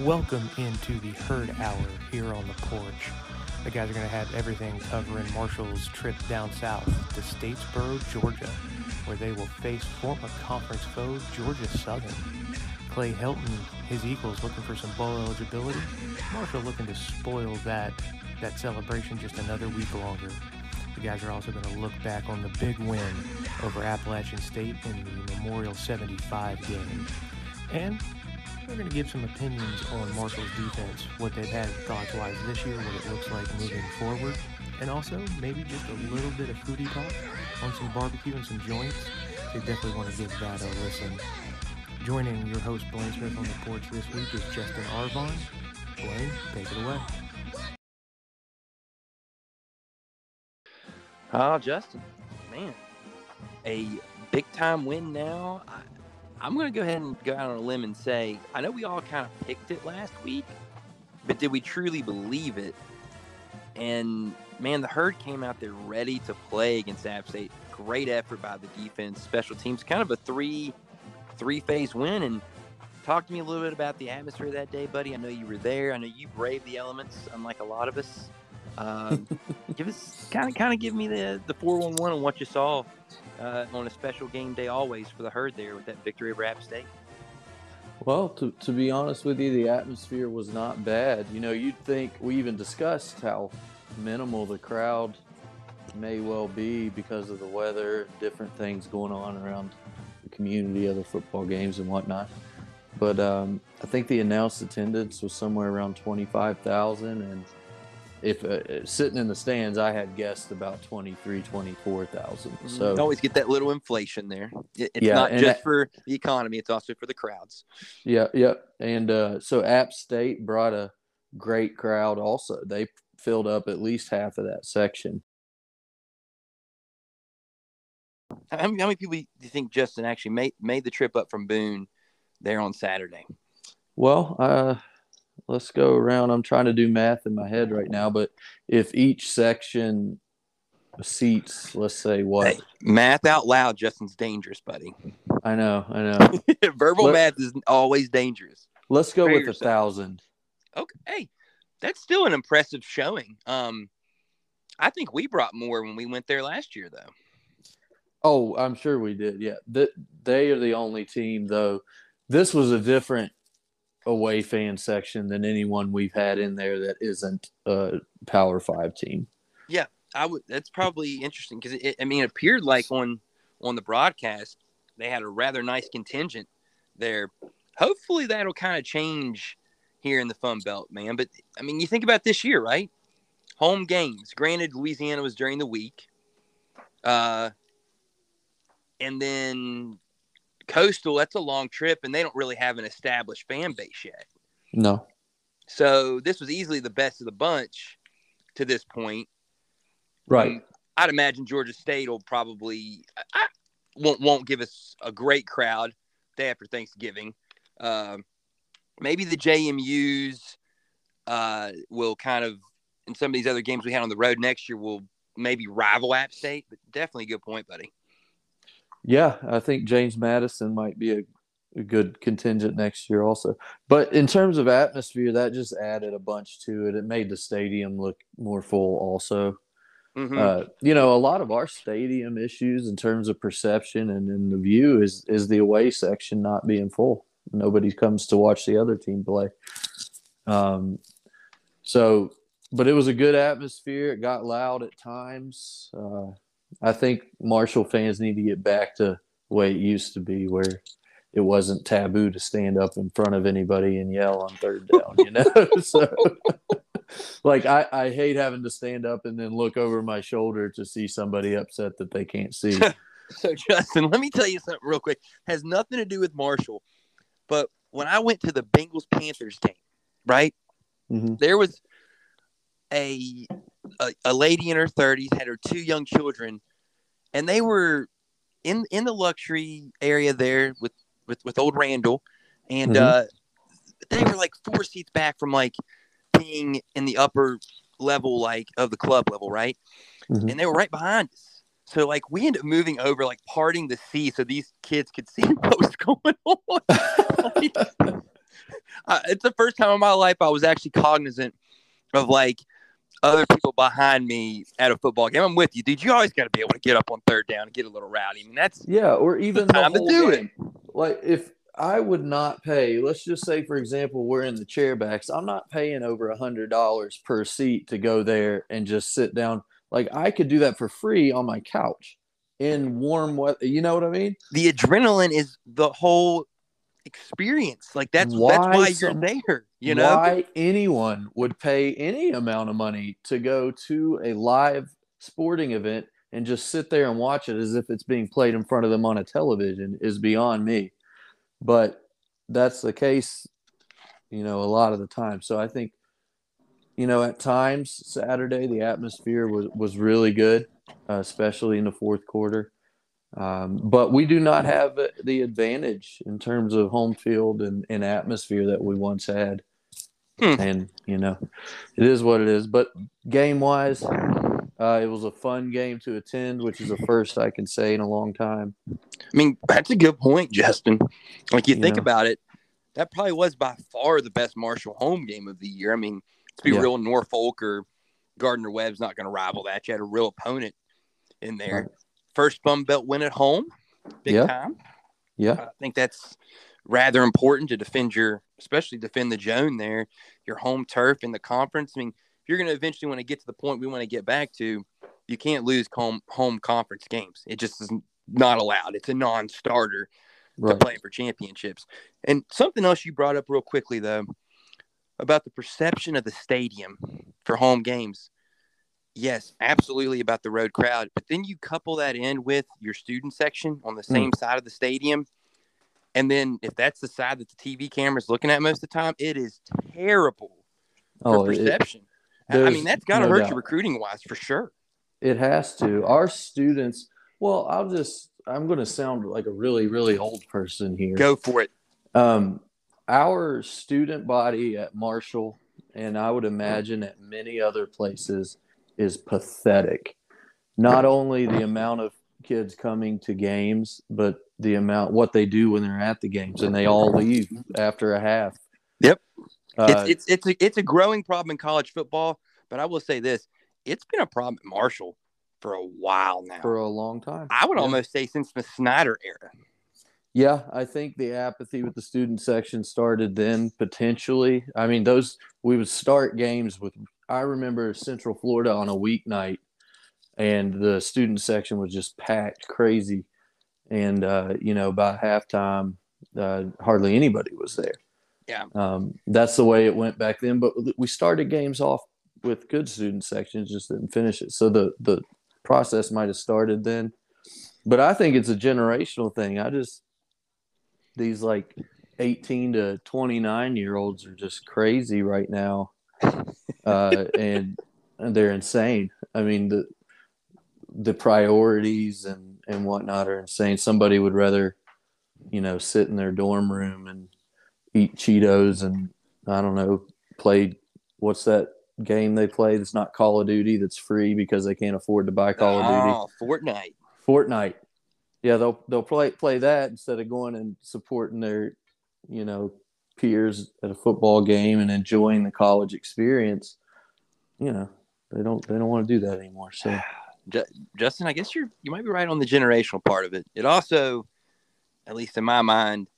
Welcome into the Herd Hour here on the porch. The guys are going to have everything covering Marshall's trip down south to Statesboro, Georgia, where they will face former conference foe Georgia Southern. Clay Helton, his Eagles looking for some bowl eligibility. Marshall looking to spoil that that celebration just another week longer. The guys are also going to look back on the big win over Appalachian State in the Memorial 75 game. And we're going to give some opinions on Marshall's defense, what they've had thoughts-wise this year, what it looks like moving forward, and also maybe just a little bit of foodie talk on some barbecue and some joints. They definitely want to give that a listen. Joining your host Blaine Smith on the porch this week is Justin Arvon. Blaine, take it away. Oh, Justin, man, a big time win now. I, I'm going to go ahead and go out on a limb and say I know we all kind of picked it last week, but did we truly believe it? And man, the herd came out there ready to play against App State. Great effort by the defense, special teams, kind of a three three phase win. And talk to me a little bit about the atmosphere that day, buddy. I know you were there. I know you braved the elements, unlike a lot of us. Um, give us kind of kind of give me the the four one one on what you saw uh, on a special game day always for the herd there with that victory over App State. Well, to, to be honest with you, the atmosphere was not bad. You know, you'd think we even discussed how minimal the crowd may well be because of the weather, different things going on around the community, other football games and whatnot. But um, I think the announced attendance was somewhere around 25,000 and if uh, sitting in the stands, I had guessed about 23, 24,000. Mm-hmm. So you always get that little inflation there. It, it's yeah, not just for the economy; it's also for the crowds. Yeah, yeah. And uh, so App State brought a great crowd. Also, they filled up at least half of that section. How many, how many people do you think Justin actually made made the trip up from Boone there on Saturday? Well, uh, let's go around. I'm trying to do math in my head right now, but if each section seats, let's say what? Hey, math out loud, Justin's dangerous, buddy. I know, I know. Verbal Let, math is always dangerous. Let's go Pray with yourself. a thousand. Okay. Hey, that's still an impressive showing. Um, I think we brought more when we went there last year, though. Oh, I'm sure we did. Yeah, that they are the only team, though. This was a different away fan section than anyone we've had in there that isn't a Power Five team. Yeah, I would. That's probably interesting because I mean, it appeared like on on the broadcast they had a rather nice contingent there. Hopefully, that'll kind of change here in the Fun Belt, man. But I mean, you think about this year, right? Home games. Granted, Louisiana was during the week, uh, and then Coastal, that's a long trip, and they don't really have an established fan base yet. No. So this was easily the best of the bunch to this point. Right. Um, I'd imagine Georgia State will probably I, won't won't give us a great crowd day after Thanksgiving. Uh, maybe the JMU's uh, will kind of in some of these other games we had on the road next year will maybe rival App State, but definitely a good point, buddy. Yeah, I think James Madison might be a, a, good contingent next year also. But in terms of atmosphere, that just added a bunch to it. It made the stadium look more full also. Mm-hmm. Uh, you know, a lot of our stadium issues in terms of perception and in the view is is the away section not being full. Nobody comes to watch the other team play. Um, so, but it was a good atmosphere. It got loud at times. Uh, I think Marshall fans need to get back to the way it used to be, where it wasn't taboo to stand up in front of anybody and yell on third down. You know, so like I, I hate having to stand up and then look over my shoulder to see somebody upset that they can't see. so Justin, let me tell you something real quick. Has nothing to do with Marshall, but when I went to the Bengals Panthers game, right, mm-hmm. there was a, a a lady in her 30s had her two young children, and they were in in the luxury area there with with with old Randall, and mm-hmm. uh, they were like four seats back from like being in the upper level like of the club level, right? Mm-hmm. And they were right behind us. So like we ended up moving over, like parting the sea so these kids could see what was going on. like, uh, it's the first time in my life I was actually cognizant of like other people behind me at a football game. I'm with you, dude. You always got to be able to get up on third down and get a little rowdy. I mean, that's Yeah, or even the time to whole do game. Like if I would not pay, let's just say for example, we're in the chairbacks. I'm not paying over a hundred dollars per seat to go there and just sit down. Like I could do that for free on my couch in warm weather. You know what I mean? the adrenaline is the whole experience. Like that's that's Why why you're there. You know, why anyone would pay any amount of money to go to a live sporting event and just sit there and watch it as if it's being played in front of them on a television is beyond me. But that's the case, you know, a lot of the time. So I think, you know, at times Saturday the atmosphere was was really good, uh, especially in the fourth quarter. Um, but we do not have the advantage in terms of home field and, and atmosphere that we once had. Hmm. And, you know, it is what it is. But game wise, uh, it was a fun game to attend, which is the first I can say in a long time. I mean, that's a good point, Justin. Like you think Yeah. about it, that probably was by far the best Marshall home game of the year. I mean, to be Yeah. real, Norfolk or Gardner Webb's not going to rival that. You had a real opponent in there. Right. First Bum Belt win at home, big Yeah. time. Yeah. I think that's rather important to defend your, especially defend the Joan there, your home turf in the conference. I mean, if you're going to eventually want to get to the point we want to get back to, you can't lose home home conference games. It just is not allowed. It's a non-starter to Right. play for championships. And something else you brought up real quickly though about the perception of the stadium for home games. Yes, absolutely about the road crowd, but then you couple that in with your student section on the Hmm. same side of the stadium. And then if that's the side that the TV camera's looking at most of the time, it is terrible for Oh, it, perception. I- I mean, that's got to no hurt doubt. you recruiting wise for sure. it has to. Our students, well, I'll just, I'm going to sound like a really, really old person here. Go for it. Um, our student body at Marshall, and I would imagine at many other places, is pathetic. Not only the amount of kids coming to games, but the amount what they do when they're at the games, and they all leave after a half. Yep. Uh, it's it's it's a, it's a growing problem in college football, but I will say this: it's been a problem at Marshall for a while now. for a long time. I would Yeah. almost say since the Snyder era. Yeah, I think the apathy with the student section started then potentially. I mean, those we would start games with. I remember Central Florida on a weeknight, and the student section was just packed crazy, and uh, you know by halftime, uh, hardly anybody was there. Yeah. um, that's the way it went back then. But we started games off with good student sections, just didn't finish it. So the the process might have started then, but I think it's a generational thing. I just these like 18 to 29 year olds are just crazy right now uh, and, and they're insane i mean the the priorities and and whatnot are insane somebody would rather you know sit in their dorm room and eat cheetos and i don't know play what's that game they play that's not call of duty that's free because they can't afford to buy call of duty Oh, Fortnite. Fortnite. Yeah, they'll they'll play play that instead of going and supporting their, you know, peers at a football game and enjoying the college experience. You know, they don't they don't want to do that anymore. So Justin, I guess you're you might be right on the generational part of it. It also, at least in my mind,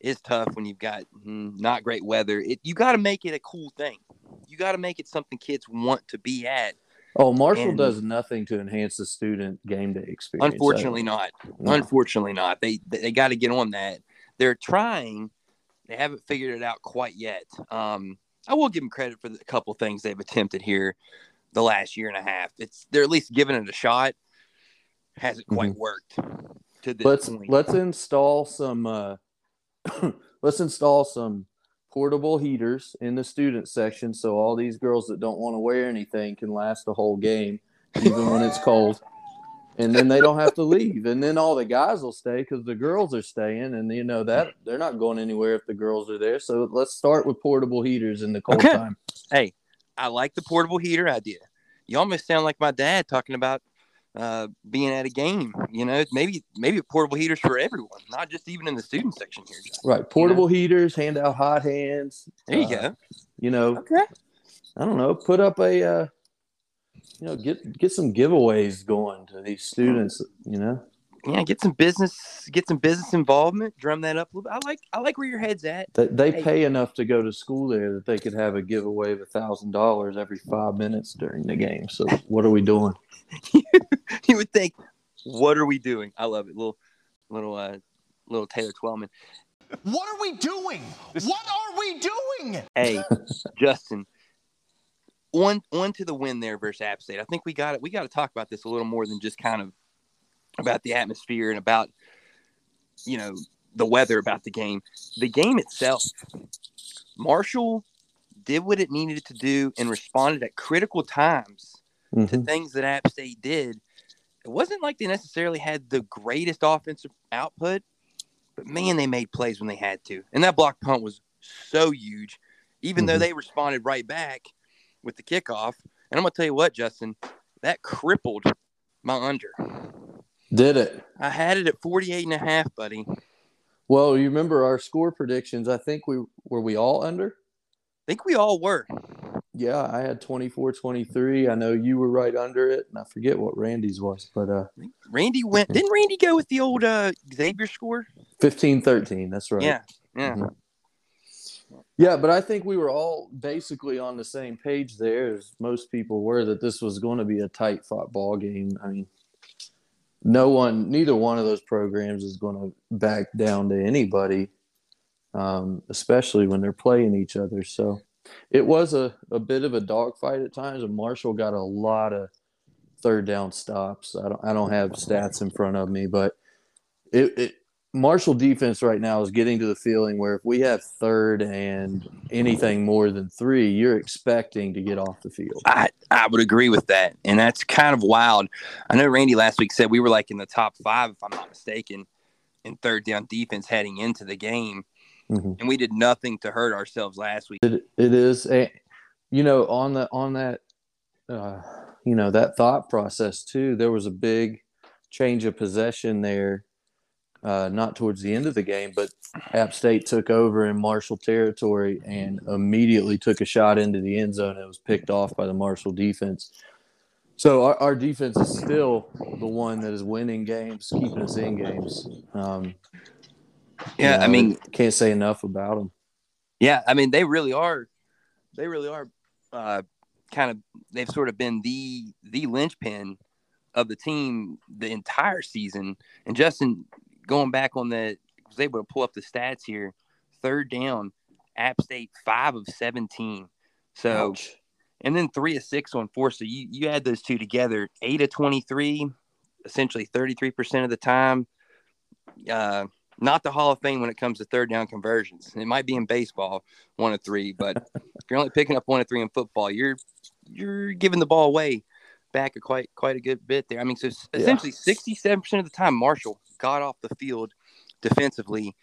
is tough when you've got mm, not great weather. It you got to make it a cool thing. You got to make it something kids want to be at. oh, Marshall And- does nothing to enhance the student game day experience. Unfortunately, not. No. Unfortunately, not. They they got to get on that. They're trying. They haven't figured it out quite yet. Um, I will give them credit for the couple things they've attempted here the last year and a half. It's they're at least giving it a shot. Hasn't quite worked to this let's point. let's install some uh, let's install some portable heaters in the student section so all these girls that don't want to wear anything can last a whole game even when it's cold and then they don't have to leave and then all the guys will stay because the girls are staying and you know that they're not going anywhere if the girls are there so let's start with portable heaters in the cold Okay. time hey, I like the portable heater idea. You almost sound like my dad talking about uh, being at a game. You know, maybe maybe portable heaters for everyone, not just even in the student section here. Right, portable heaters, hand out hot hands. There you uh, go. You know, Okay. I don't know, put up a, uh, you know, get get some giveaways going to these students. You know, Yeah, get some business, get some business involvement. Drum that up a little bit. I like I like where your head's at. they, they Hey. pay enough to go to school there that they could have a giveaway of a thousand dollars every five minutes during the game. So what are we doing? you would think, what are we doing? I love it. Little little uh little Taylor Twellman. What are we doing? What are we doing? Hey, Justin. On on to the win there versus App State. I think we got it. We got to talk about this a little more than just kind of about the atmosphere and about you know the weather about the game. The game itself. Marshall did what it needed to do and responded at critical times to Mhm. things that App State did. It wasn't like they necessarily had the greatest offensive output, but man, they made plays when they had to. And that block punt was so huge, even though Mhm. they responded right back with the kickoff. And I'm going to tell you what, Justin, that crippled my under. Did it? I had it at 48 and a half, buddy. Well, you remember our score predictions? I think we were we all under. I think we all were. Yeah, I had 24-23. I know you were right under it, and I forget what Randy's was, but uh Randy went. Didn't Randy go with the old uh, Xavier score? 15-13, that's right. Yeah. Yeah. Mhm. Yeah, but I think we were all basically on the same page there, as most people were, that this was going to be a tight fought ball game. I mean, no one, neither one of those programs is going to back down to anybody, um, especially when they're playing each other. So it was a, a bit of a dogfight at times, and Marshall got a lot of third down stops. I don't, I don't have stats in front of me, but it, it Marshall defense right now is getting to the feeling where if we have third and anything more than three, you're expecting to get off the field. I, I would agree with that. And that's kind of wild. I know Randy last week said we were like in the top five, if I'm not mistaken, in third down defense heading into the game. Mhm. And we did nothing to hurt ourselves last week. It, it is, a, you know, on the on that, uh, you know, that thought process too. There was a big change of possession there, uh, not towards the end of the game, but App State took over in Marshall territory and immediately took a shot into the end zone. It was picked off by the Marshall defense. So our, our defense is still the one that is winning games, keeping us in games. Um, you Yeah, I mean, can't say enough about them. yeah, I mean, they really are, they really are uh, kind of, they've sort of been the, the linchpin of the team the entire season. And Justin, going back on the, was able to pull up the stats here. Third down, App State five of 17. So, Ouch. and then three of six on four. So you, you add those two together, eight of 23, essentially 33% of the time. Uh, not the Hall of Fame when it comes to third down conversions. It might be in baseball, one of three, but if you're only picking up one of three in football, you're you're giving the ball away back a quite quite a good bit there. I mean, so essentially 67% of the time Marshall got off the field defensively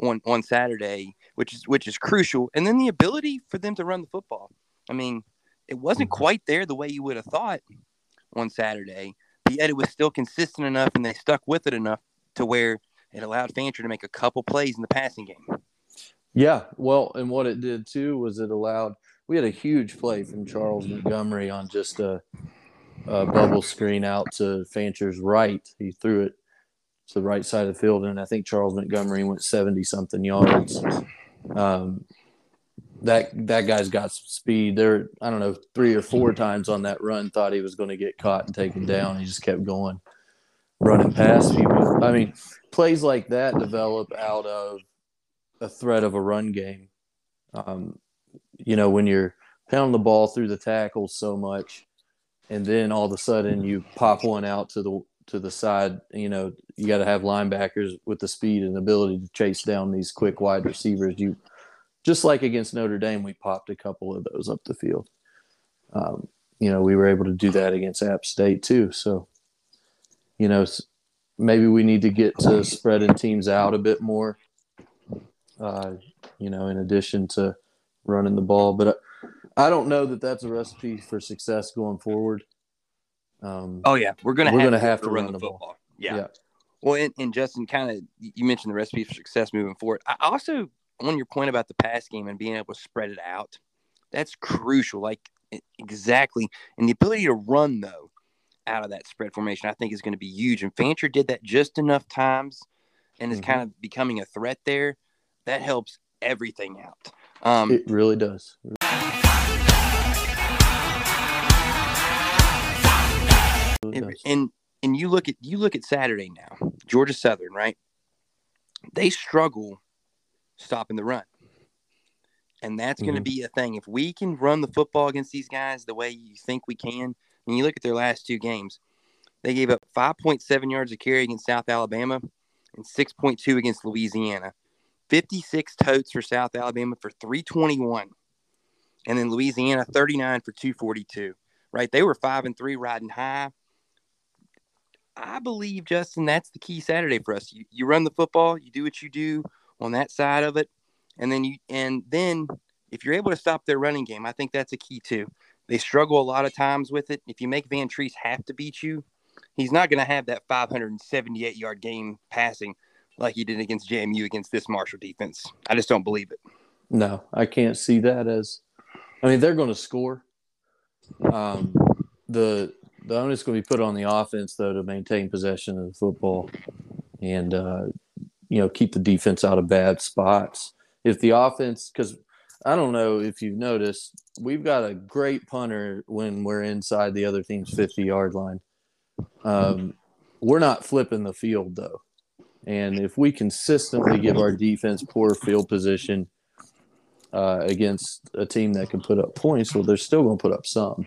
on on Saturday, which is which is crucial. And then the ability for them to run the football. I mean, it wasn't Mhm. quite there the way you would have thought on Saturday, but yet it was still consistent enough, and they stuck with it enough to where it allowed Fancher to make a couple plays in the passing game. Yeah, well, and what it did too was it allowed we had a huge play from Charles Montgomery on just a, a bubble screen out to Fancher's right. He threw it to the right side of the field, and I think Charles Montgomery went seventy something yards. Um, that that guy's got some speed. There, I don't know, three or four times on that run, thought he was going to get caught and taken down. He just kept going, running past people. I mean, plays like that develop out of a threat of a run game. Um, you know, when you're pounding the ball through the tackles so much, and then all of a sudden you pop one out to the to the side. You know, you got to have linebackers with the speed and ability to chase down these quick wide receivers. You just like against Notre Dame, we popped a couple of those up the field. Um, you know, we were able to do that against App State too. So, you know, maybe we need to get to spreading teams out a bit more. Uh, you know, in addition to running the ball, but I, I don't know that that's a recipe for success going forward. Um, Oh yeah, we're gonna We're have gonna to, have to run, run the the ball. football. Yeah. yeah. Well, and, and Justin, kind of, you mentioned the recipe for success moving forward. I also on your point about the pass game and being able to spread it out. That's crucial. Like exactly, and the ability to run though out of that spread formation, I think, is going to be huge. And Fancher did that just enough times, and is Mhm. kind of becoming a threat there. That helps everything out. Um, It really does. And you look at you look at Saturday now, Georgia Southern, right? They struggle stopping the run. And that's going to mm-hmm. be a thing. If we can run the football against these guys the way you think we can, and you look at their last two games, they gave up 5.7 yards a carry against South Alabama and 6.2 against Louisiana. 56 totes for South Alabama for 321. And then Louisiana 39 for 242. Right? They were 5 and 3 riding high. I believe Justin that's the key Saturday for us. You, you run the football, you do what you do on that side of it, and then you and then if you're able to stop their running game, I think that's a key too. They struggle a lot of times with it. If you make Vantrease have to beat you, he's not going to have that 578 yard game passing like he did against JMU against this Marshall defense. I just don't believe it. No, I can't see that as. I mean, they're going to score. Um, the the onus going to be put on the offense though to maintain possession of the football, and uh, you know keep the defense out of bad spots. If the offense, because I don't know if you've noticed, we've got a great punter when we're inside the other team's fifty yard line. Um, we're not flipping the field though, and if we consistently give our defense poor field position uh, against a team that can put up points, well, they're still going to put up some.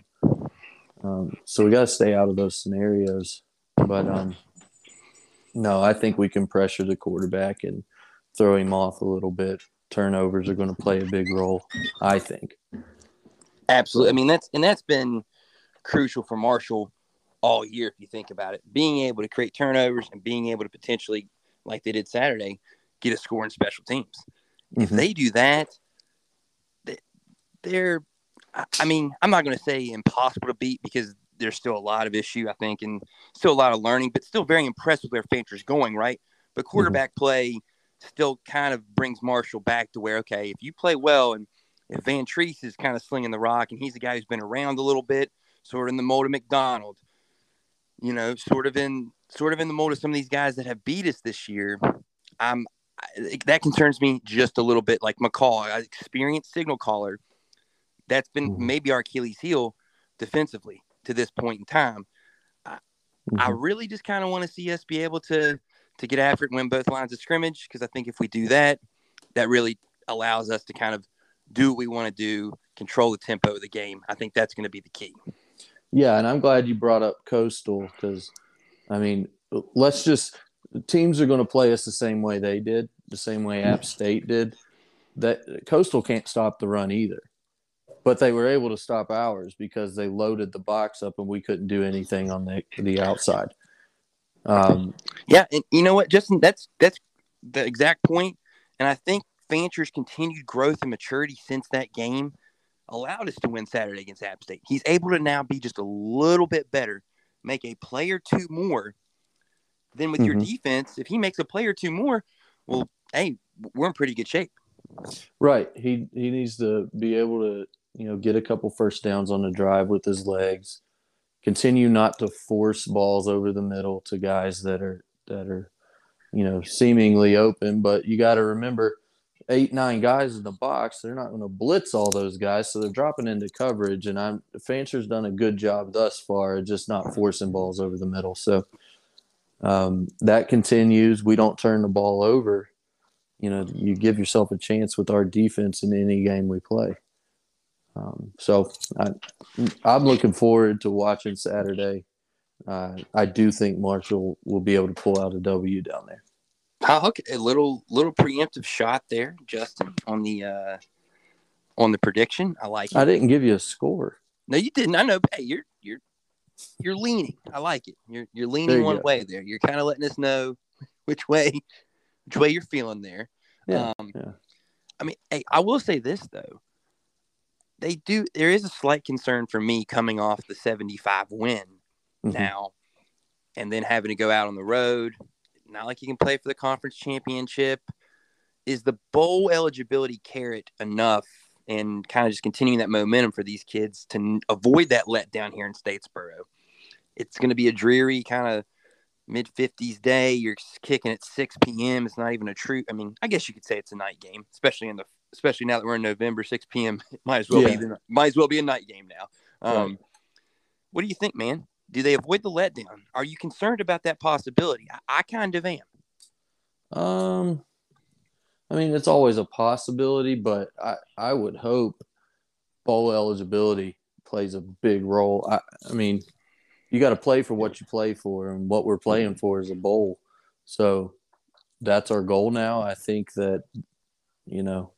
Um, so we got to stay out of those scenarios. But um, no, I think we can pressure the quarterback and throw him off a little bit. Turnovers are going to play a big role, I think. Absolutely. I mean, that's and that's been crucial for Marshall all year, if you think about it. Being able to create turnovers and being able to potentially, like they did Saturday, get a score in special teams. If Mhm. they do that, they're. I- mean, I'm not going to say impossible to beat because there's still a lot of issue, I think, and still a lot of learning, but still very impressed with where Fancher's going, right? But mm-hmm. quarterback play still kind of brings Marshall back to where, okay, if you play well and if Vantrease is kind of slinging the rock and he's a guy who's been around a little bit, sort of in the mold of McDonald, you know, sort of in sort of in the mold of some of these guys that have beat us this year, I'm I- that concerns me just a little bit. Like McCall, an experienced signal caller, that's been Mhm. maybe our Achilles heel defensively to this point in time. I Mhm. really just kind of want to see us be able to to get after it and win both lines of scrimmage because I think if we do that, that really allows us to kind of do what we want to do, control the tempo of the game. I think that's going to be the key. Yeah, and I'm glad you brought up Coastal because, I mean, let's just teams are going to play us the same way they did, the same way App State did. That Coastal can't stop the run either, but they were able to stop ours because they loaded the box up and we couldn't do anything on the the outside. Um, Yeah, and you know what, Justin? That's that's the exact point. And I think Fancher's continued growth and maturity since that game allowed us to win Saturday against App State. He's able to now be just a little bit better, make a play or two more. Then with your Mhm. defense, if he makes a play or two more, well, hey, we're in pretty good shape. Right. He he needs to be able to, you know, get a couple first downs on the drive with his legs. Continue not to force balls over the middle to guys that are that are, you know, seemingly open, but you got to remember eight, nine guys in the box, they're not going to blitz all those guys, so they're dropping into coverage and I'm Fancher's done a good job thus far just not forcing balls over the middle. So um, that continues. We don't turn the ball over you know, you give yourself a chance with our defense in any game we play. Um, so I, I'm looking forward to watching Saturday. Uh, I do think Marshall will be able to pull out a W down there. Oh, okay, a little little preemptive shot there, Justin, on the uh on the prediction. I like it. I didn't give you a score. No, you didn't. I know. But hey, you're you're you're leaning. I like it. You're you're leaning you one go. way there. You're kind of letting us know which way which way you're feeling there. Yeah, Um, yeah. I mean, hey, I will say this though. They do. There is a slight concern for me coming off the 75 win Mhm. now, and then having to go out on the road. Not like you can play for the conference championship. Is the bowl eligibility carrot enough and kind of just continuing that momentum for these kids to n- avoid that letdown here in Statesboro? It's going to be a dreary kind of mid 50s day. You're kicking at 6 p.m. It's not even a true. I mean, I guess you could say it's a night game, especially in the especially now that we're in November, 6 p.m. Might as well Yeah. be the, might as well be a night game now. Um, Right. What do you think, man? Do they avoid the letdown? Are you concerned about that possibility? I, I kind of am. Um, I mean, it's always a possibility, but I, I would hope bowl eligibility plays a big role. I, I mean, you got to play for what you play for, and what we're playing for is a bowl. So that's our goal now. I think that, you know,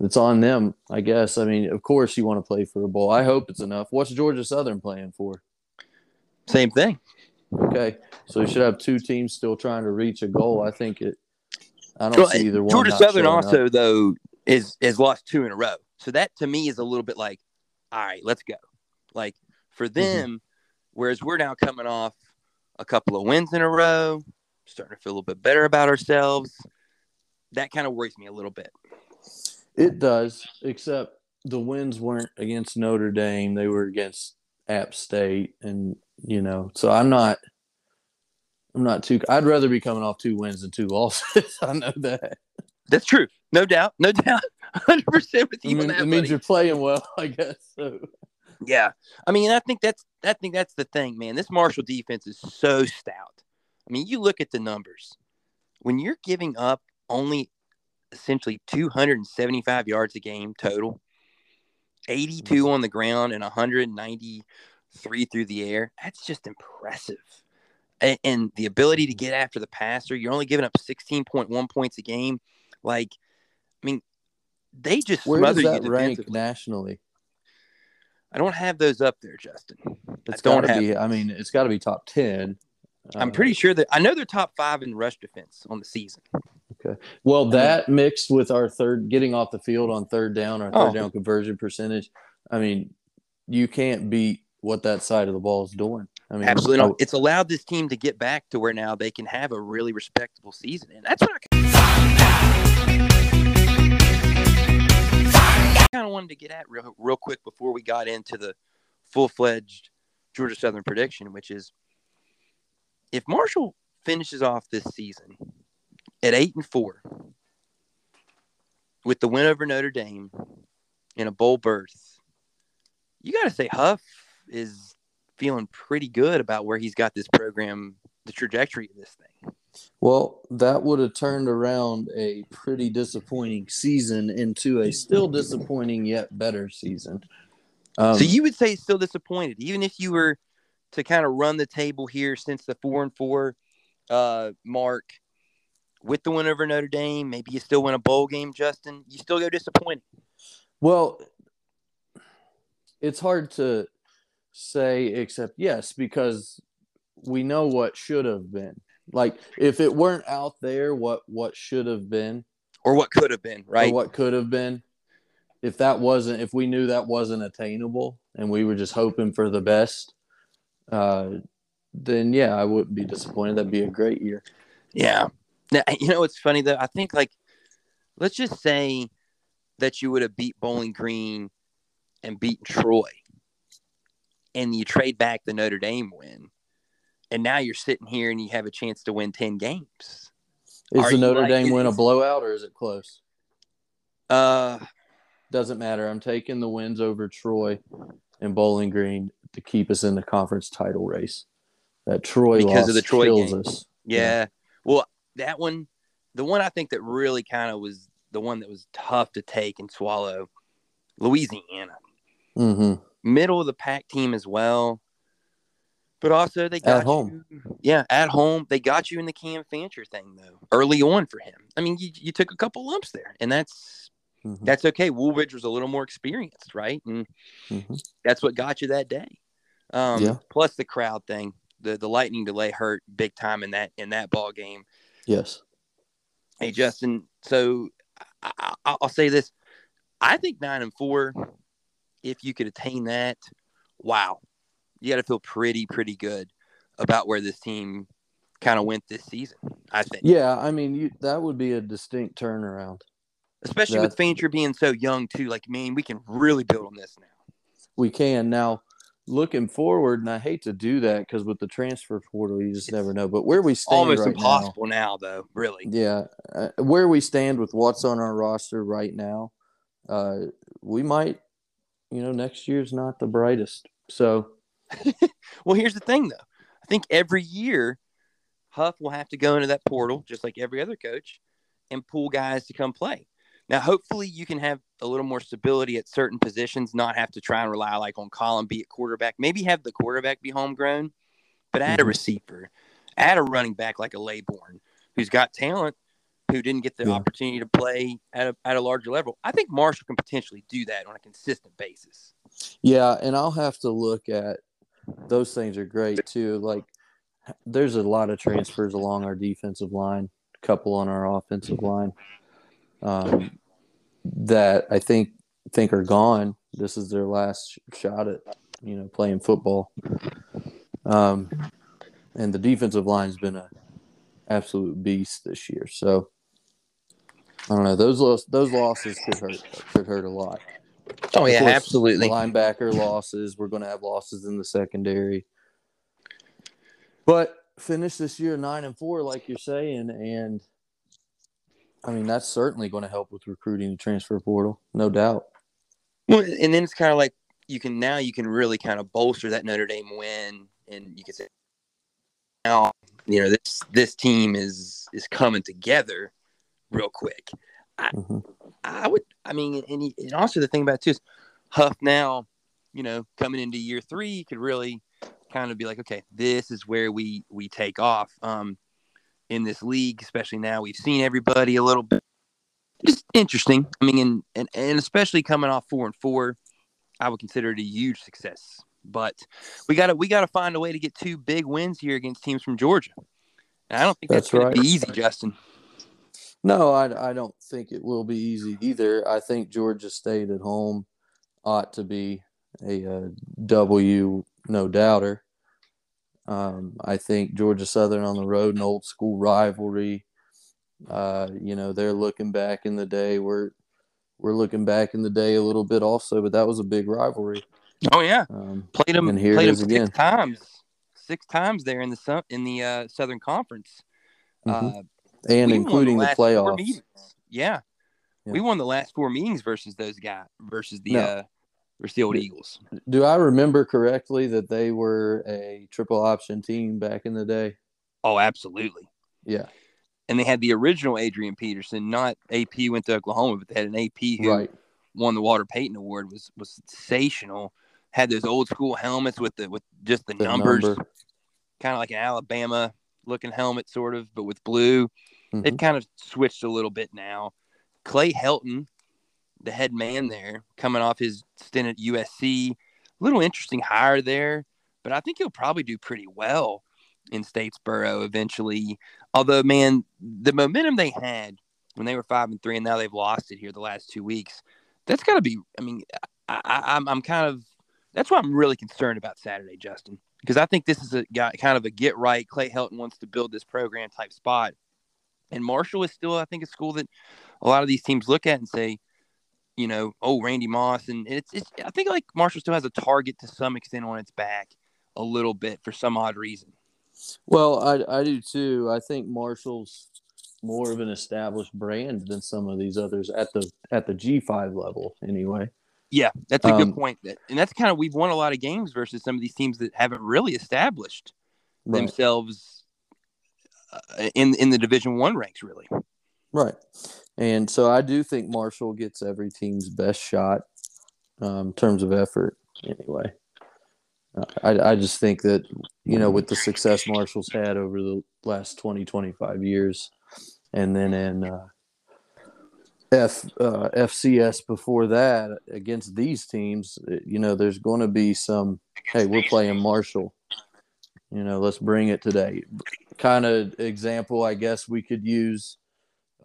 it's on them, I guess. I mean, of course, you want to play for a bowl. I hope it's enough. What's Georgia Southern playing for? Same thing. Okay, so you should have two teams still trying to reach a goal. I think it. I don't Well, see either one. Georgia Southern showing up. also though is has lost two in a row. So that to me is a little bit like, all right, let's go. Like for Mm-hmm. them, whereas we're now coming off a couple of wins in a row, starting to feel a little bit better about ourselves. That kind of worries me a little bit. It does, except the wins weren't against Notre Dame; they were against App State, and you know, so I'm not. I'm not too. I'd rather be coming off two wins than two losses. I know that. That's true. No doubt. No doubt. 100% with I you on mean, that. it means buddy. you're playing well, I guess. So. Yeah. I mean, I think that's I think that's the thing, man. This Marshall defense is so stout. I mean, you look at the numbers. When you're giving up only essentially 275 yards a game total, 82 on the ground and 193 through the air, that's just impressive. And, and the ability to get after the passer, you're only giving up 16.1 points a game. Like, I mean, they just Where does you that rank nationally? I don't have those up there, Justin. It's got to be. I mean, it's got to be top ten. I'm Uh, pretty sure that I know they're top five in rush defense on the season. Well, that mixed with our third getting off the field on third down, our third Oh. down conversion percentage. I mean, you can't beat what that side of the ball is doing. I mean, Absolutely I- not. It's allowed this team to get back to where now they can have a really respectable season, and that's what I kind of wanted to get at real, real quick before we got into the full fledged Georgia Southern prediction, which is if Marshall finishes off this season at eight and four with the win over Notre Dame in a bowl berth, you got to say Huff is feeling pretty good about where he's got this program, the trajectory of this thing. Well, that would have turned around a pretty disappointing season into a still disappointing yet better season. Um, so you would say still disappointed, even if you were to kind of run the table here since the four and four uh, mark with the win over Notre Dame. Maybe you still win a bowl game, Justin. You still go disappointed. Well, it's hard to say, except yes, because we know what should have been. Like if it weren't out there, what what should have been, Or what could have been, right? or what could have been. If that wasn't, if we knew that wasn't attainable, and we were just hoping for the best, uh, then yeah, I wouldn't be disappointed. That'd be a great year. Yeah. Now, you know what's funny though? I think like let's just say that you would have beat Bowling Green and beaten Troy, and you trade back the Notre Dame win, and now you're sitting here and you have a chance to win ten games. Is Are the Notre like- Dame win a blowout or is it close? Uh, Doesn't matter. I'm taking the wins over Troy and Bowling Green to keep us in the conference title race. That Troy Because of the Troy kills game. us. yeah. Well, that one, the one I think that really kind of was the one that was tough to take and swallow, Louisiana. hmm middle of the pack team as well. But also they got home. you- yeah, at home. They got you in the Cam Fancher thing though, early on for him. I mean, you, you took a couple lumps there, and that's hmm that's okay. Wooldridge was a little more experienced, right? And hmm that's what got you that day. Um, Yeah. Plus the crowd thing, the the lightning delay hurt big time in that in that ball game. Yes. Hey Justin, so I, I, I'll say this: I think nine and four, if you could attain that, wow, you got to feel pretty, pretty good about where this team kind of went this season. I think. Yeah, I mean, you, that would be a distinct turnaround. Especially with Fancher being so young too. Like, man, we can really build on this now. We can now. Looking forward, and I hate to do that because with the transfer portal, you just It's never know. But where we stand Almost right impossible now. though. Really. yeah, uh, where we stand with what's on our roster right now, uh, we might, you know, next year's not the brightest. So Well, here's the thing, though. I think every year, Huff will have to go into that portal, just like every other coach, and pull guys to come play. Now, hopefully, you can have a little more stability at certain positions, not have to try and rely like on Colombi at quarterback. Maybe have the quarterback be homegrown, but add a Mhm. receiver, add a running back like a Laborn, who's got talent, who didn't get the Yeah. opportunity to play at a, at a larger level. I think Marshall can potentially do that on a consistent basis. Yeah, and I'll have to look at those things are great too. Like there's a lot of transfers along our defensive line, a couple on our offensive line. Um, that I think think are gone. This is their last shot at, you know, playing football. Um, and the defensive line's been a absolute beast this year. So I don't know. Those those losses could hurt could hurt a lot. Oh yeah, course, Linebacker losses. We're going to have losses in the secondary. But finish this year nine and four, like you're saying, and I mean that's certainly going to help with recruiting the transfer portal, no doubt. Well, and then it's kind of like you can now you can really kind of bolster that Notre Dame win, and you can say now you know this this team is is coming together real quick. Mhm. I would, I mean, and, he- and also the thing about it too is Huff now, you know, coming into year three, you could really kind of be like, okay, this is where we we take off um, in this league, especially now we've seen everybody a little bit. Just interesting. I mean, and, and and especially coming off four and four, I would consider it a huge success. But we got to we got to find a way to get two big wins here against teams from Georgia. And I don't think that's, That's going right. to be easy, Justin. No, I, I don't think it will be easy either. I think Georgia State at home ought to be a, uh no doubter. Um, I think Georgia Southern on the road, an old school rivalry. Uh, you know, they're looking back in the day. We're we're looking back in the day a little bit also, but that was a big rivalry. Oh yeah, Um, played them And here it played them is six again. times, six times there in the in the uh, Southern Conference, mhm. uh, and including the, four playoffs. Yeah. Yeah. we won the last four meetings versus those guys versus the No. Versus the old. Eagles. Do I remember correctly that they were a triple option team back in the day? Oh, absolutely. Yeah, And they had the original Adrian Peterson, not AP went to Oklahoma, but they had an AP who right. won the Walter Payton Award was was sensational. Had those old school helmets with the with just the, The numbers, number. kind of like an Alabama looking helmet, sort of, but with blue. They've Mhm. kind of switched a little bit now. Clay Helton, the head man there, coming off his stint at USC, A little interesting hire there, but I think he'll probably do pretty well in Statesboro eventually. Although, man, the momentum they had when they were five and three, and now they've lost it here the last two weeks. That's got to be. I mean, I, I, I'm I'm kind of. That's why I'm really concerned about Saturday, Justin, because I think this is a kind of a get right. Clay Helton wants to build this program type spot, and Marshall is still, I think, a school that a lot of these teams look at and say, you know, oh, Randy Moss, and it's, it's. I think like Marshall still has a target to some extent on its back, a little bit for some odd reason. Well, I I do too. I think Marshall's more of an established brand than some of these others at the at the G five level, anyway. Yeah, that's a Um, good point. That and that's kind of we've won a lot of games versus some of these teams that haven't really established Right, themselves uh, in in the Division One ranks. Really, right. And so I do think Marshall gets every team's best shot um, in terms of effort, anyway. I, I just think that, you know, with the success Marshall's had over the last 20, 25 years, and then in uh, F uh, FCS before that against these teams, you know, there's going to be some, hey, we're playing Marshall. You know, let's bring it today. Kind of example, I guess we could use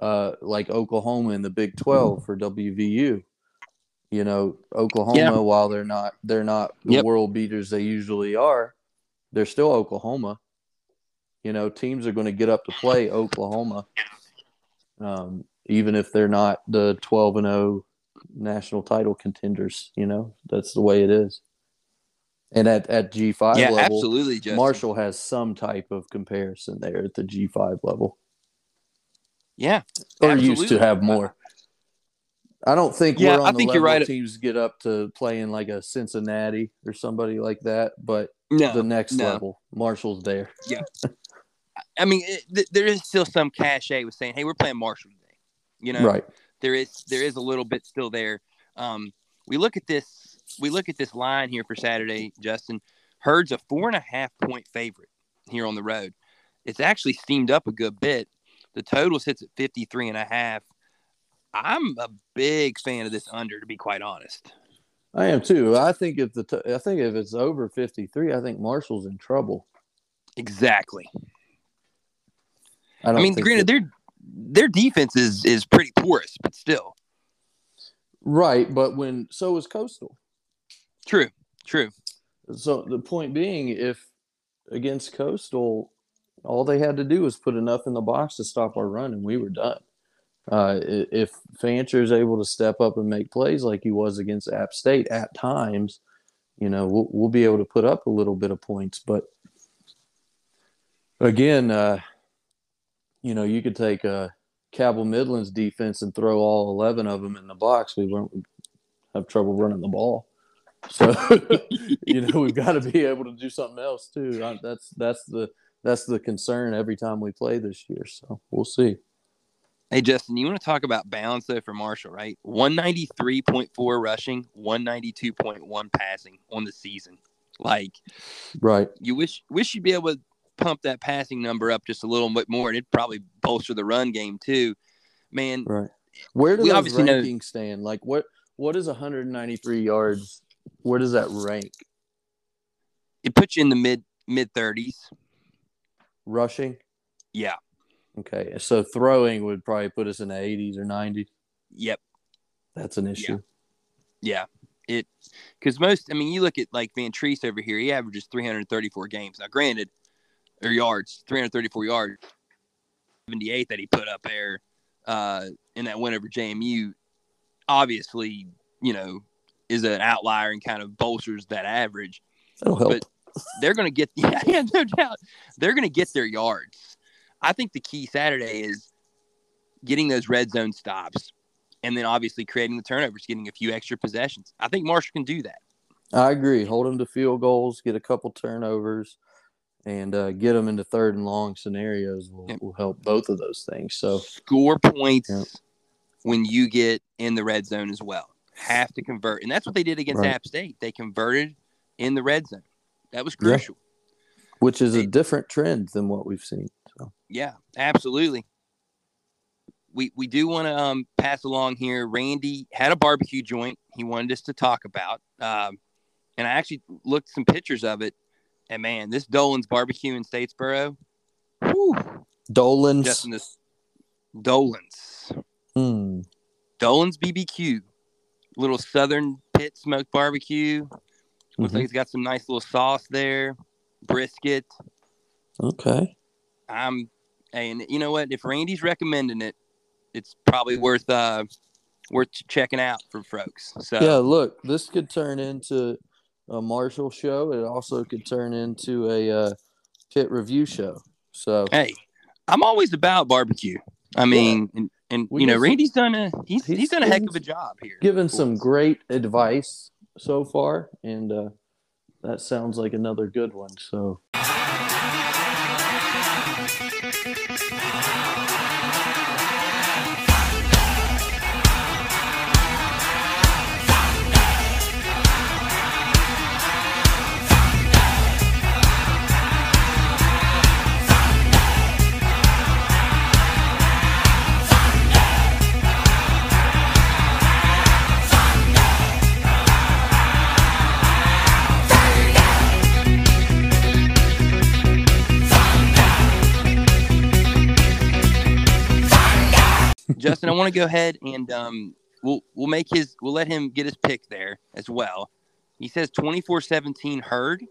uh, like Oklahoma in the Big 12 for WVU. You know, Oklahoma, Yeah. while they're not they're not the Yep. world beaters they usually are, they're still Oklahoma. You know, teams are going to get up to play Oklahoma, um, even if they're not the twelve and zero national title contenders. You know, that's the way it is. And at at G five yeah, level, absolutely, Justin. Marshall has some type of comparison there at the G five level, Yeah, or used to have more. I don't think Yeah, we're on I the think level you're right. teams get up to playing like a Cincinnati or somebody like that, but no, the next no. level, Marshall's there. Yeah, I mean, it, th- there is still some cachet with saying, "Hey, we're playing Marshall today." You know, Right. there is there is a little bit still there. Um, we look at this we look at this line here for Saturday, Justin. Herd's a four and a half point favorite here on the road. It's actually steamed up a good bit. The total sits at 53 and a half. I'm a big fan of this under, to be quite honest. I am too. I think if the t- I think if it's over 53, I think Marshall's in trouble. Exactly. I, I, mean, granted, that- their their defense is is pretty porous, but still right, but when so is Coastal. true. True. So the point being, if against Coastal, all they had to do was put enough in the box to stop our run, and we were done. Uh, if Fancher is able to step up and make plays like he was against App State at times, you know, we'll, we'll be able to put up a little bit of points. But again, uh, you know, you could take a Cabell Midland's defense and throw all 11 of them in the box. We won't have trouble running the ball. So, you know, we've got to be able to do something else too. I, that's that's the that's the concern every time we play this year. So we'll see. Hey Justin, you want to talk about balance though for Marshall, right? One ninety three point four rushing, one ninety two point one passing on the season. Like Right. you wish wish you'd be able to pump that passing number up just a little bit more, and it'd probably bolster the run game too. Man, Right. Where do We those obviously know- stand? Like what what is 193 yards? Where does that rank? it puts you in the mid mid thirties. Rushing? Yeah. Okay. So throwing would probably put us in the 80s or 90s. Yep. That's an issue. Yeah. It because most I mean you look at like Vantrease over here, he averages three hundred thirty four games. Now granted, or yards, three hundred thirty four yards, seventy eight that he put up there uh in that win over JMU, obviously, you know, is an outlier and kind of bolsters that average. That'll help. But they're gonna get yeah, yeah, no doubt. They're gonna get their yards. I think the key Saturday is getting those red zone stops and then obviously creating the turnovers, getting a few extra possessions. I think Marshall can do that. I agree. Hold them to field goals, get a couple turnovers, and uh, get them into third and long scenarios will, Yep. will help both of those things. So, Score points Yep. when you get in the red zone as well. Have to convert. And that's what they did against Right. App State. They converted in the red zone. That was Yeah. crucial. which is a different trend than what we've seen. So, Yeah, absolutely. We we do want to um, pass along here. Randy had a barbecue joint he wanted us to talk about, um, and I actually looked some pictures of it. And man, this Dolan's barbecue in Statesboro, whew, Dolan's. Justin, this Dolan's Hmm. Dolan's BBQ, little Southern pit smoked barbecue. Looks Mhm. like it's got some nice little sauce there, brisket. Okay. I'm, and you know what? If Randy's recommending it, it's probably worth uh worth checking out for folks. So Yeah, look, this could turn into a Marshall show. It also could turn into a uh, pit review show. So, hey, I'm always about barbecue. I mean, and, and you know, Randy's done a he's, he's he's done a heck of a job here. given some great advice so far, and uh, that sounds like another good one. So, Justin, I want to go ahead and um, we'll we'll make his we'll let him get his pick there as well. He says 24-17 Herd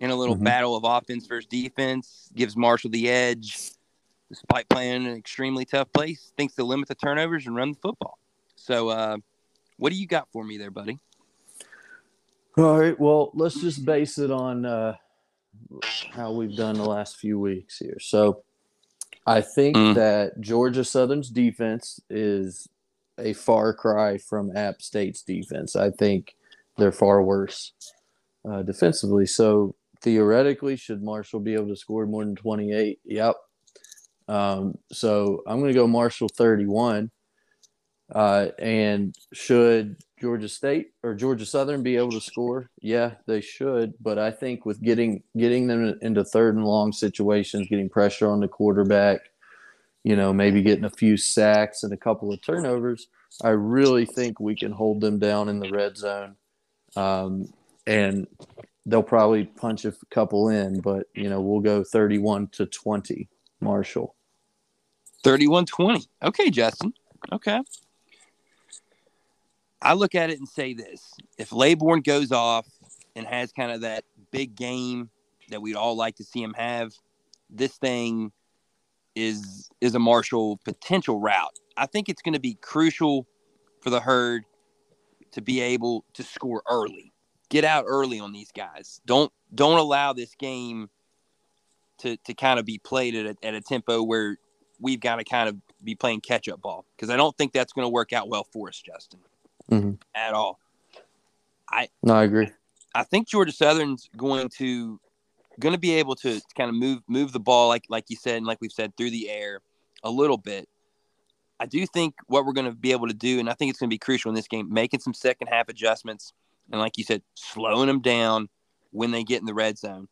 in a little Mhm. battle of offense versus defense gives Marshall the edge despite playing in an extremely tough place. Thinks to limit the turnovers and run the football. So, uh, what do you got for me there, buddy? All right. Well, let's just base it on uh, how we've done the last few weeks here. So, I think Mm. that Georgia Southern's defense is a far cry from App State's defense. I think they're far worse uh, defensively. So, theoretically, should Marshall be able to score more than 28? Yep. Um, so, I'm going to go Marshall 31. Uh, and should Georgia State or Georgia Southern be able to score? Yeah, they should. But I think with getting getting them into third and long situations, getting pressure on the quarterback, you know, maybe getting a few sacks and a couple of turnovers, I really think we can hold them down in the red zone. Um, and they'll probably punch a couple in, but you know, we'll go 31 to 20, Marshall. 31-20. Okay, Justin. Okay. I look at it and say this. If Laborn goes off and has kind of that big game that we'd all like to see him have, this thing is is a Marshall potential route. I think it's going to be crucial for the herd to be able to score early. Get out early on these guys. Don't don't allow this game to to kind of be played at a, at a tempo where we've got to kind of be playing catch up ball because I don't think that's going to work out well for us, Justin, Mhm. at all. I No, I agree. I think Georgia Southern's going to going to be able to kind of move move the ball like like you said and like we've said through the air a little bit. I do think what we're going to be able to do, and I think it's going to be crucial in this game, making some second half adjustments, and like you said, slowing them down when they get in the red zone.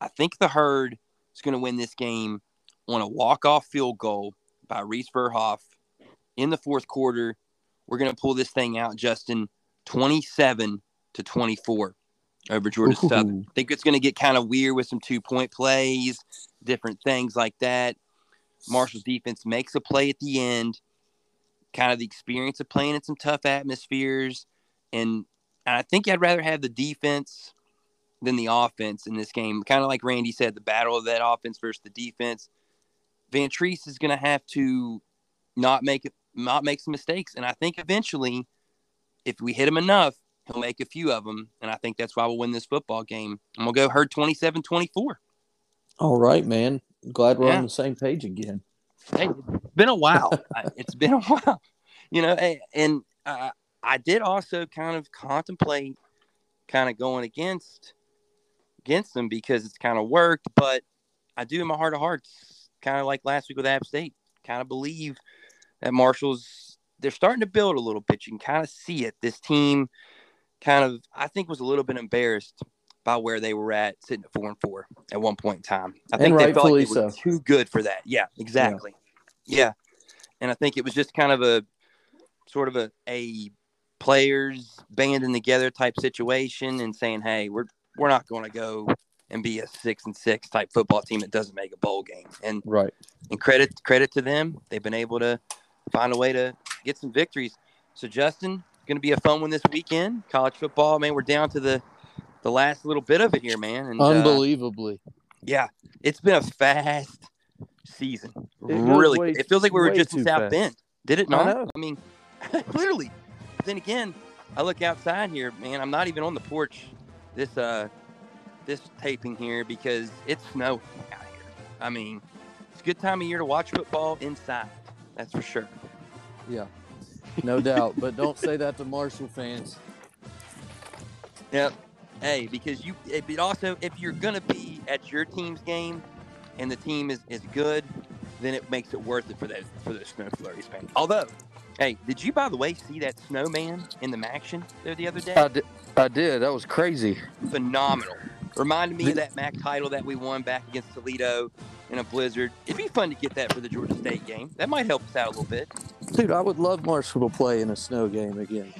I think the herd is going to win this game on a walk off field goal by Rece Verhaeff in the fourth quarter. We're going to pull this thing out, Justin, twenty-seven to twenty-four over Georgia Southern. I think it's going to get kind of weird with some two point plays, different things like that. Marshall's defense makes a play at the end, kind of the experience of playing in some tough atmospheres. And, and I think I'd rather have the defense than the offense in this game. Kind of like Randy said, the battle of that offense versus the defense. Vantrease is going to have to not make not make some mistakes. And I think eventually, if we hit him enough, he'll make a few of them. And I think that's why we'll win this football game. I'm going to go herd 27 24. All right, man. Glad we're Yeah. on the same page again. Hey, it's been a while. It's been a while, you know. And uh, I did also kind of contemplate kind of going against against them because it's kind of worked. But I do in my heart of hearts, kind of like last week with App State, kind of believe that Marshall's they're starting to build a little bit. You can kind of see it. This team kind of I think was a little bit embarrassed by where they were at, sitting at four and four at one point in time. I And think they felt like they were so. too good for that. Yeah, exactly. Yeah. And I think it was just kind of a sort of a, a players banding together type situation and saying, Hey, we're we're not going to go and be a six and six type football team that doesn't make a bowl game. And Right. and credit credit to them. They've been able to find a way to get some victories. So Justin, going to be a fun one this weekend. College football, man. We're down to the the last little bit of it here, man. And uh, Unbelievably. yeah, it's been a fast season. It really, way- it feels like we were just in South fast. Bend. Did it not? know. I mean, literally. But then again, I look outside here, man. I'm not even on the porch this uh this taping here because it's snowing out here. I mean, it's a good time of year to watch football inside. That's for sure. Yeah. No doubt. But don't say that to Marshall fans. Yep. Hey, because you, it, it also, if you're gonna be at your team's game, and the team is, is good, then it makes it worth it for those for those snow flurries, man. Although, hey, did you by the way see that snowman in the action there the other day? I did. I did. That was crazy. Phenomenal. Reminded me of that MAC title that we won back against Toledo in a blizzard. It'd be fun to get that for the Georgia State game. That might help us out a little bit. Dude, I would love Marshall to play in a snow game again.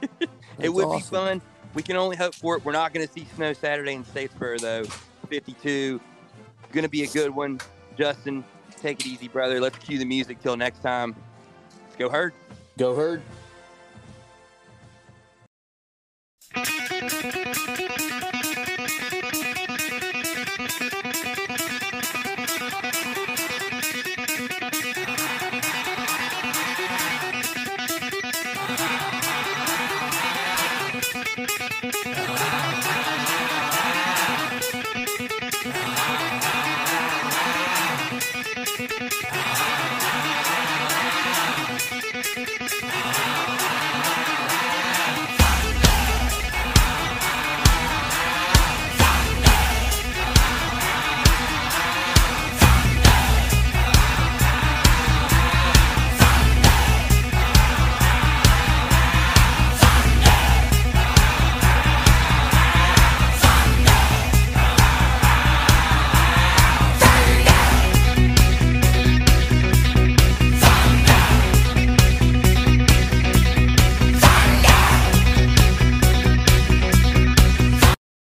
it would awesome. be fun. We can only hope for it. We're not going to see snow Saturday in Statesboro, though. 52. Going to be a good one. Justin, take it easy, brother. Let's cue the music till next time. Let's go, Herd. Go herd.